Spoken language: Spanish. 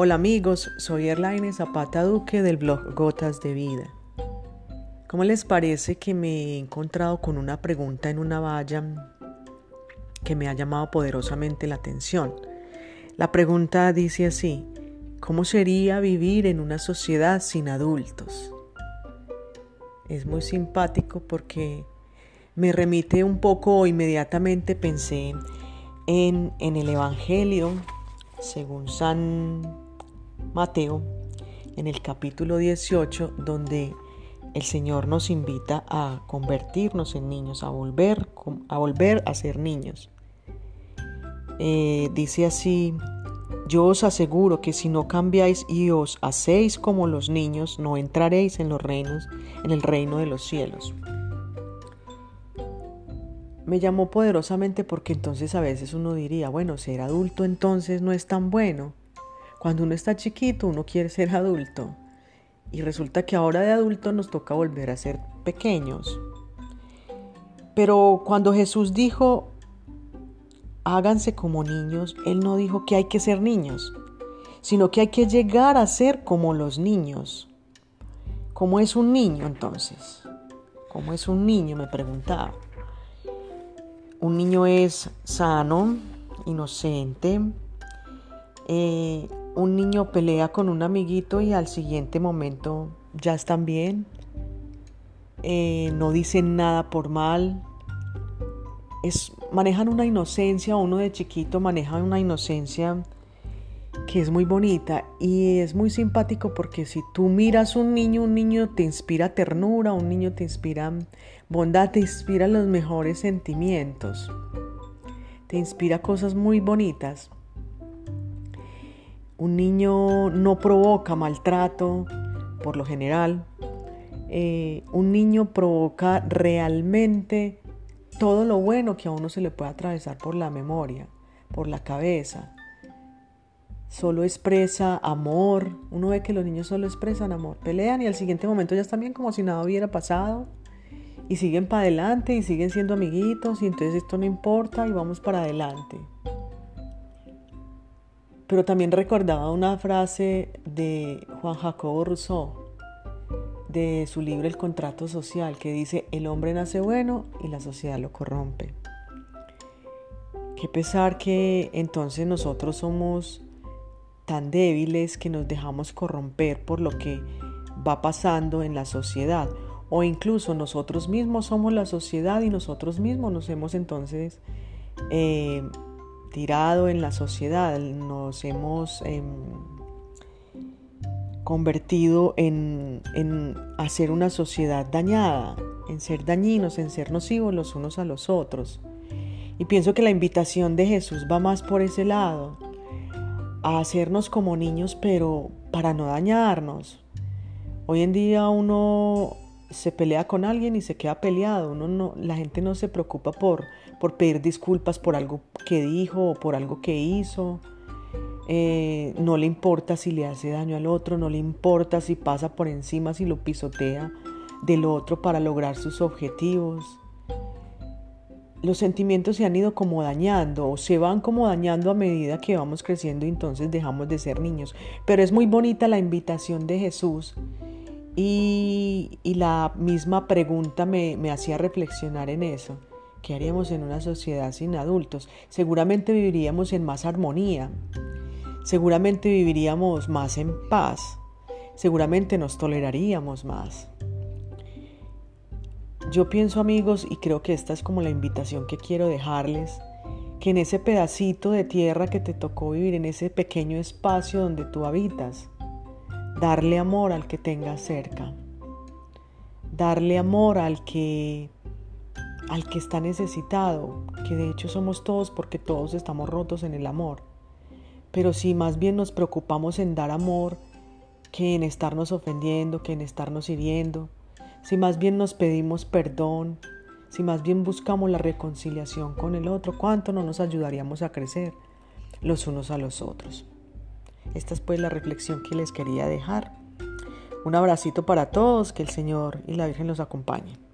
Hola amigos, soy Erlaine Zapata Duque del blog Gotas de Vida. ¿Cómo les parece que me he encontrado con una pregunta en una valla que me ha llamado poderosamente la atención? La pregunta dice así, ¿cómo sería vivir en una sociedad sin adultos? Es muy simpático porque me remite un poco inmediatamente pensé en, en el Evangelio según San Mateo, en el capítulo 18, donde el Señor nos invita a convertirnos en niños, a volver a, volver a ser niños. Eh, dice así, yo os aseguro que si no cambiáis y os hacéis como los niños, no entraréis en los reinos, en el reino de los cielos. Me llamó poderosamente porque entonces a veces uno diría, bueno, ser adulto entonces no es tan bueno. Cuando uno está chiquito, uno quiere ser adulto. Y resulta que ahora de adulto nos toca volver a ser pequeños. Pero cuando Jesús dijo, háganse como niños, Él no dijo que hay que ser niños, sino que hay que llegar a ser como los niños. ¿Cómo es un niño entonces? ¿Cómo es un niño? Me preguntaba. Un niño es sano, inocente, eh, un niño pelea con un amiguito y al siguiente momento ya están bien, eh, no dicen nada por mal, es, manejan una inocencia, uno de chiquito maneja una inocencia que es muy bonita y es muy simpático porque si tú miras un niño, un niño te inspira ternura, un niño te inspira bondad, te inspira los mejores sentimientos, te inspira cosas muy bonitas. Un niño no provoca maltrato, por lo general. Eh, un niño provoca realmente todo lo bueno que a uno se le puede atravesar por la memoria, por la cabeza. Solo expresa amor. Uno ve que los niños solo expresan amor. Pelean y al siguiente momento ya están bien como si nada hubiera pasado. Y siguen para adelante y siguen siendo amiguitos y entonces esto no importa y vamos para adelante. Pero también recordaba una frase de Juan Jacobo Rousseau, de su libro El contrato social, que dice, el hombre nace bueno y la sociedad lo corrompe. Qué pesar que entonces nosotros somos tan débiles que nos dejamos corromper por lo que va pasando en la sociedad. O incluso nosotros mismos somos la sociedad y nosotros mismos nos hemos entonces eh, tirado en la sociedad, nos hemos em, convertido en, en hacer una sociedad dañada, en ser dañinos, en ser nocivos los unos a los otros. Y pienso que la invitación de Jesús va más por ese lado, a hacernos como niños, pero para no dañarnos. Hoy en día uno se pelea con alguien y se queda peleado. Uno no, la gente no se preocupa por, por pedir disculpas por algo que dijo o por algo que hizo. Eh, no le importa si le hace daño al otro, no le importa si pasa por encima, si lo pisotea del otro para lograr sus objetivos. Los sentimientos se han ido como dañando o se van como dañando a medida que vamos creciendo y entonces dejamos de ser niños. Pero es muy bonita la invitación de Jesús y, la misma pregunta me, me hacía reflexionar en eso. ¿Qué haríamos en una sociedad sin adultos? Seguramente viviríamos en más armonía, seguramente viviríamos más en paz, seguramente nos toleraríamos más. Yo pienso amigos, y creo que esta es como la invitación que quiero dejarles, que en ese pedacito de tierra que te tocó vivir, en ese pequeño espacio donde tú habitas, darle amor al que tengas cerca, darle amor al que al que está necesitado, que de hecho somos todos porque todos estamos rotos en el amor. Pero si más bien nos preocupamos en dar amor que en estarnos ofendiendo, que en estarnos hiriendo, si más bien nos pedimos perdón, si más bien buscamos la reconciliación con el otro, ¿cuánto no nos ayudaríamos a crecer los unos a los otros? Esta es pues la reflexión que les quería dejar. Un abracito para todos, que el Señor y la Virgen los acompañen.